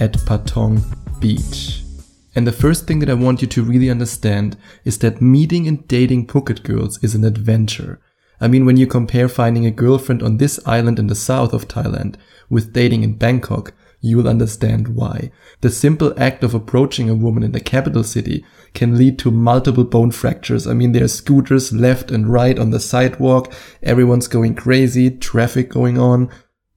at Patong Beach. And the first thing that I want you to really understand is that meeting and dating Phuket girls is an adventure. I mean, when you compare finding a girlfriend on this island in the south of Thailand with dating in Bangkok, you will understand why. The simple act of approaching a woman in the capital city can lead to multiple bone fractures. I mean, there are scooters left and right on the sidewalk, everyone's going crazy, traffic going on.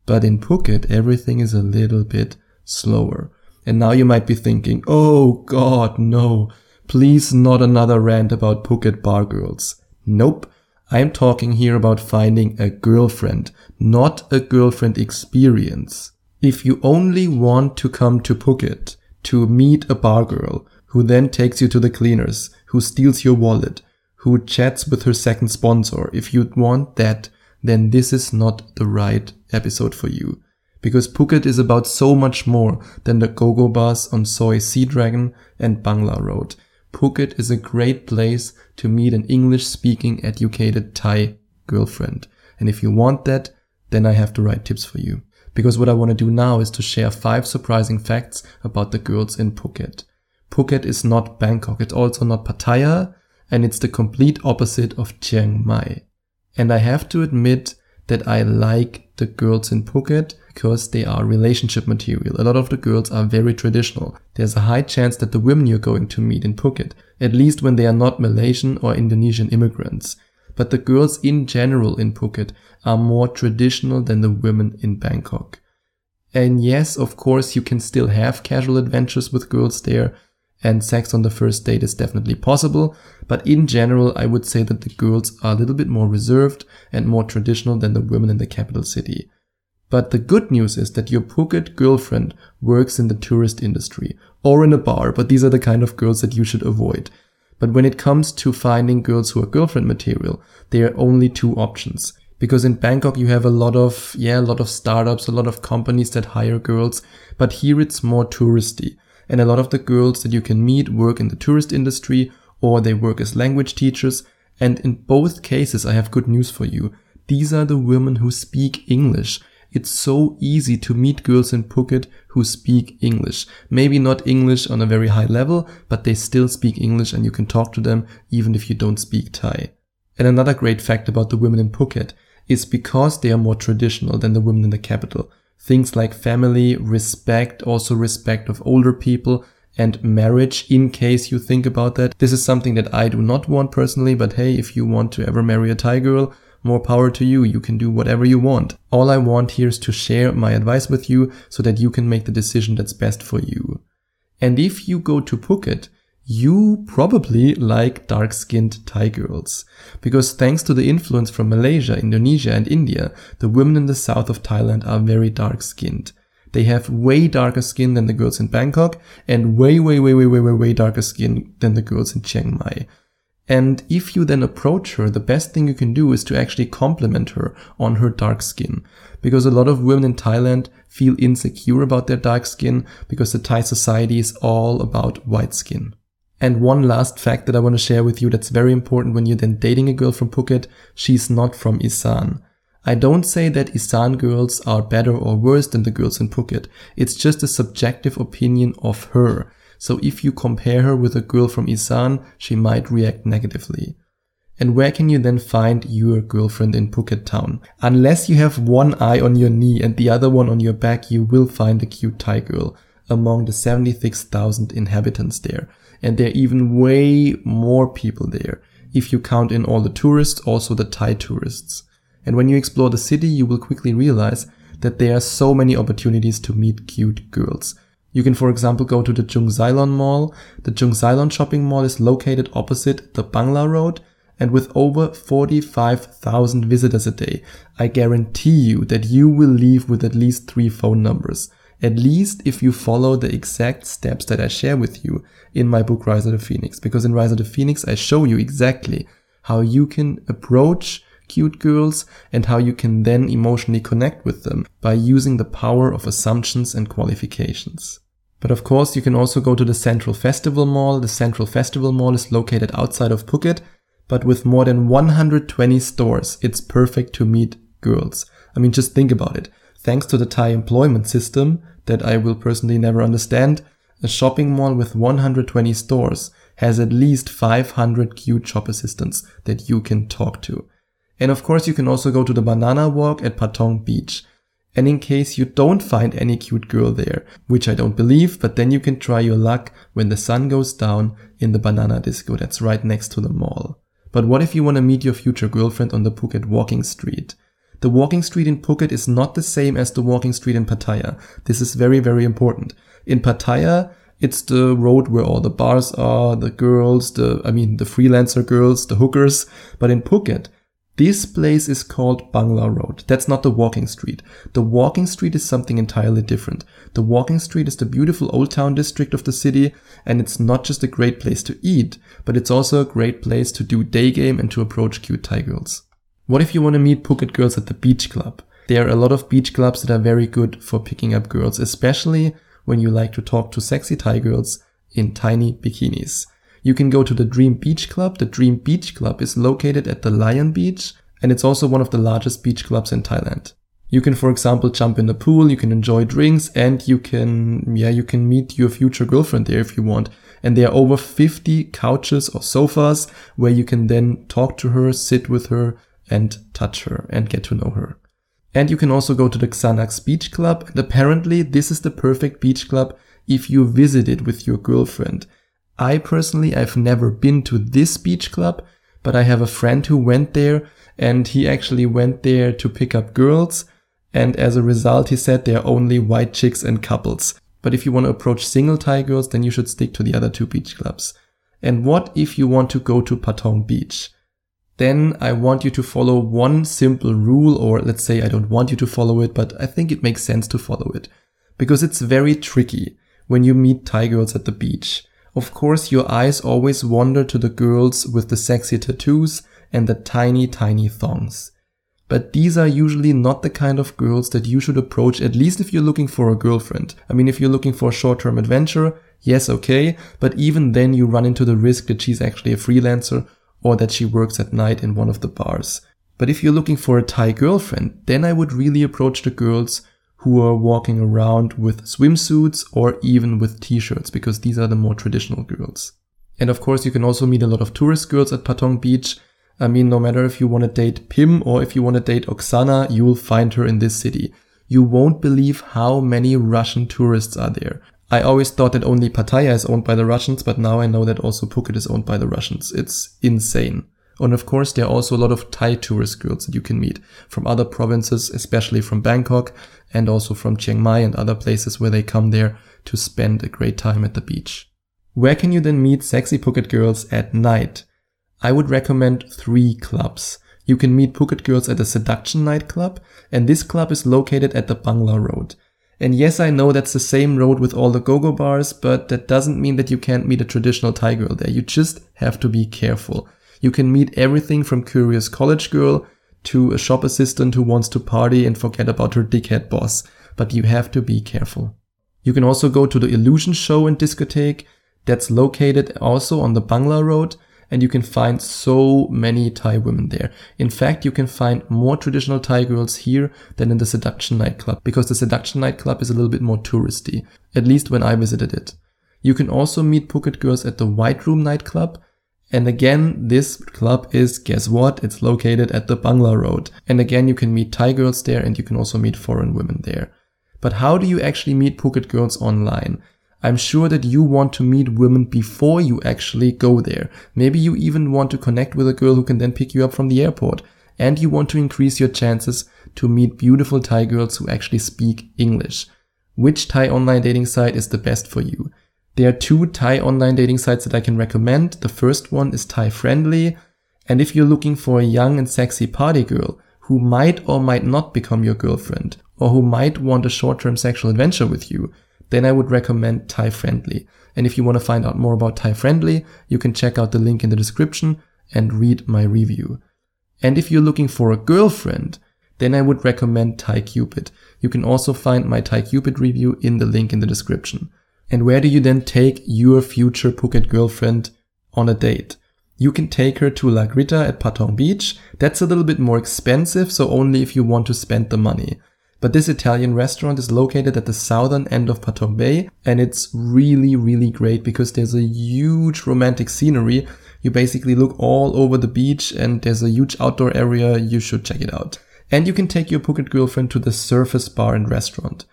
But in Phuket, everything is a little bit slower. And now you might be thinking, oh god, no, please not another rant about Phuket bar girls. Nope. I'm talking here about finding a girlfriend, not a girlfriend experience. If you only want to come to Phuket to meet a bar girl who then takes you to the cleaners, who steals your wallet, who chats with her second sponsor, if you want that, then this is not the right episode for you because Phuket is about so much more than the go-go bars on Soi Sea Dragon and Bangla Road. Phuket is a great place to meet an English-speaking educated Thai girlfriend. And if you want that, then I have the right tips for you. Because what I want to do now is to share five surprising facts about the girls in Phuket. Phuket is not Bangkok. It's also not Pattaya. And it's the complete opposite of Chiang Mai. And I have to admit that I like the girls in Phuket because they are relationship material. A lot of the girls are very traditional. There's a high chance that the women you're going to meet in Phuket, at least when they are not Malaysian or Indonesian immigrants. But the girls in general in Phuket are more traditional than the women in Bangkok. And yes, of course, you can still have casual adventures with girls there, and sex on the first date is definitely possible, but in general, I would say that the girls are a little bit more reserved and more traditional than the women in the capital city. But the good news is that your Phuket girlfriend works in the tourist industry or in a bar, but these are the kind of girls that you should avoid. But when it comes to finding girls who are girlfriend material, there are only two options. Because in Bangkok you have a lot of, yeah, a lot of startups, a lot of companies that hire girls, but here it's more touristy. And a lot of the girls that you can meet work in the tourist industry or they work as language teachers. And in both cases, I have good news for you. These are the women who speak English. It's so easy to meet girls in Phuket who speak English. Maybe not English on a very high level, but they still speak English and you can talk to them even if you don't speak Thai. And another great fact about the women in Phuket is because they are more traditional than the women in the capital. Things like family, respect, also respect of older people, and marriage in case you think about that. This is something that I do not want personally, but hey, if you want to ever marry a Thai girl, more power to you. You can do whatever you want. All I want here is to share my advice with you so that you can make the decision that's best for you. And if you go to Phuket, you probably like dark skinned Thai girls. Because thanks to the influence from Malaysia, Indonesia, and India, the women in the south of Thailand are very dark skinned. They have way darker skin than the girls in Bangkok and way, way, way, way, way, way, way darker skin than the girls in Chiang Mai. And if you then approach her, the best thing you can do is to actually compliment her on her dark skin. Because a lot of women in Thailand feel insecure about their dark skin because the Thai society is all about white skin. And one last fact that I want to share with you that's very important when you're then dating a girl from Phuket, she's not from Isan. I don't say that Isan girls are better or worse than the girls in Phuket. It's just a subjective opinion of her. So if you compare her with a girl from Isan, she might react negatively. And where can you then find your girlfriend in Phuket town? Unless you have one eye on your knee and the other one on your back, you will find a cute Thai girl among the 76,000 inhabitants there. And there are even way more people there. If you count in all the tourists, also the Thai tourists. And when you explore the city, you will quickly realize that there are so many opportunities to meet cute girls. You can, for example, go to the Jungceylon Mall. The Jungceylon shopping mall is located opposite the Bangla Road and with over 45,000 visitors a day, I guarantee you that you will leave with at least three phone numbers. At least if you follow the exact steps that I share with you in my book Rise of the Phoenix. Because in Rise of the Phoenix, I show you exactly how you can approach cute girls and how you can then emotionally connect with them by using the power of assumptions and qualifications. But of course, you can also go to the Central Festival Mall. The Central Festival Mall is located outside of Phuket, but with more than 120 stores, it's perfect to meet girls. I mean, just think about it. Thanks to the Thai employment system that I will personally never understand, a shopping mall with 120 stores has at least 500 cute shop assistants that you can talk to. And of course, you can also go to the banana walk at Patong Beach. And in case you don't find any cute girl there, which I don't believe, but then you can try your luck when the sun goes down in the banana disco that's right next to the mall. But what if you want to meet your future girlfriend on the Phuket walking street? The walking street in Phuket is not the same as the walking street in Pattaya. This is very, very important. In Pattaya, it's the road where all the bars are, the girls, the, I mean, the freelancer girls, the hookers. But in Phuket, this place is called Bangla Road. That's not the walking street. The walking street is something entirely different. The walking street is the beautiful old town district of the city, and it's not just a great place to eat, but it's also a great place to do day game and to approach cute Thai girls. What if you want to meet Phuket girls at the beach club? There are a lot of beach clubs that are very good for picking up girls, especially when you like to talk to sexy Thai girls in tiny bikinis. You can go to the Dream Beach Club. The Dream Beach Club is located at the Layan Beach and it's also one of the largest beach clubs in Thailand. You can, for example, jump in the pool, you can enjoy drinks and you can, yeah, you can meet your future girlfriend there if you want. And there are over 50 couches or sofas where you can then talk to her, sit with her and touch her and get to know her. And you can also go to the Xanax Beach Club. And apparently this is the perfect beach club if you visit it with your girlfriend. I personally, I've never been to this beach club, but I have a friend who went there and he actually went there to pick up girls. And as a result, he said there are only white chicks and couples. But if you want to approach single Thai girls, then you should stick to the other two beach clubs. And what if you want to go to Patong Beach? Then I want you to follow one simple rule, or let's say I don't want you to follow it, but I think it makes sense to follow it. Because it's very tricky when you meet Thai girls at the beach. Of course, your eyes always wander to the girls with the sexy tattoos and the tiny, tiny thongs. But these are usually not the kind of girls that you should approach, at least if you're looking for a girlfriend. I mean, if you're looking for a short-term adventure, yes, okay, but even then you run into the risk that she's actually a freelancer or that she works at night in one of the bars. But if you're looking for a Thai girlfriend, then I would really approach the girls who are walking around with swimsuits or even with t-shirts because these are the more traditional girls. And of course, you can also meet a lot of tourist girls at Patong Beach. I mean, no matter if you want to date Pim or if you want to date Oksana, you will find her in this city. You won't believe how many Russian tourists are there. I always thought that only Pattaya is owned by the Russians, but now I know that also Phuket is owned by the Russians. It's insane. And of course, there are also a lot of Thai tourist girls that you can meet from other provinces, especially from Bangkok and also from Chiang Mai and other places where they come there to spend a great time at the beach. Where can you then meet sexy Phuket girls at night? I would recommend three clubs. You can meet Phuket girls at the Seduction nightclub, and this club is located at the Bangla Road. And yes, I know that's the same road with all the go-go bars, but that doesn't mean that you can't meet a traditional Thai girl there. You just have to be careful. You can meet everything from curious college girl to a shop assistant who wants to party and forget about her dickhead boss, but you have to be careful. You can also go to the Illusion Show and Discotheque that's located also on the Bangla Road and you can find so many Thai women there. In fact, you can find more traditional Thai girls here than in the Seduction nightclub because the Seduction nightclub is a little bit more touristy, at least when I visited it. You can also meet Phuket girls at the White Room nightclub and again, this club is, guess what? It's located at the Bangla Road. And again, you can meet Thai girls there and you can also meet foreign women there. But how do you actually meet Phuket girls online? I'm sure that you want to meet women before you actually go there. Maybe you even want to connect with a girl who can then pick you up from the airport. And you want to increase your chances to meet beautiful Thai girls who actually speak English. Which Thai online dating site is the best for you? There are two Thai online dating sites that I can recommend. The first one is Thai Friendly. And if you're looking for a young and sexy party girl who might or might not become your girlfriend, or who might want a short-term sexual adventure with you, then I would recommend Thai Friendly. And if you want to find out more about Thai Friendly, you can check out the link in the description and read my review. And if you're looking for a girlfriend, then I would recommend Thai Cupid. You can also find my Thai Cupid review in the link in the description. And where do you then take your future Phuket girlfriend on a date? You can take her to La Gritta at Patong Beach. That's a little bit more expensive, so only if you want to spend the money. But this Italian restaurant is located at the southern end of Patong Bay and it's really, really great because there's a huge romantic scenery. You basically look all over the beach and there's a huge outdoor area. You should check it out. And you can take your Phuket girlfriend to the Surface Bar and Restaurant.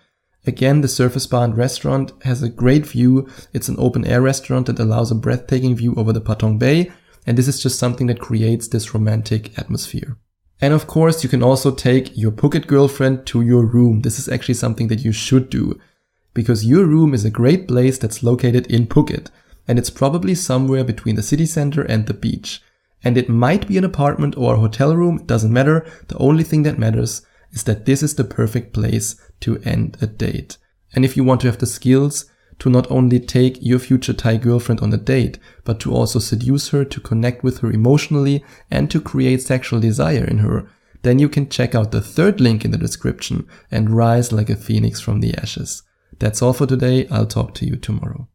Again, the Surface Bar and Restaurant has a great view. It's an open air restaurant that allows a breathtaking view over the Patong Bay. And this is just something that creates this romantic atmosphere. And of course, you can also take your Phuket girlfriend to your room. This is actually something that you should do because your room is a great place that's located in Phuket and it's probably somewhere between the city center and the beach. And it might be an apartment or a hotel room, it doesn't matter. The only thing that matters is that this is the perfect place to end a date. And if you want to have the skills to not only take your future Thai girlfriend on a date, but to also seduce her, to connect with her emotionally, and to create sexual desire in her, then you can check out the third link in the description and rise like a phoenix from the ashes. That's all for today. I'll talk to you tomorrow.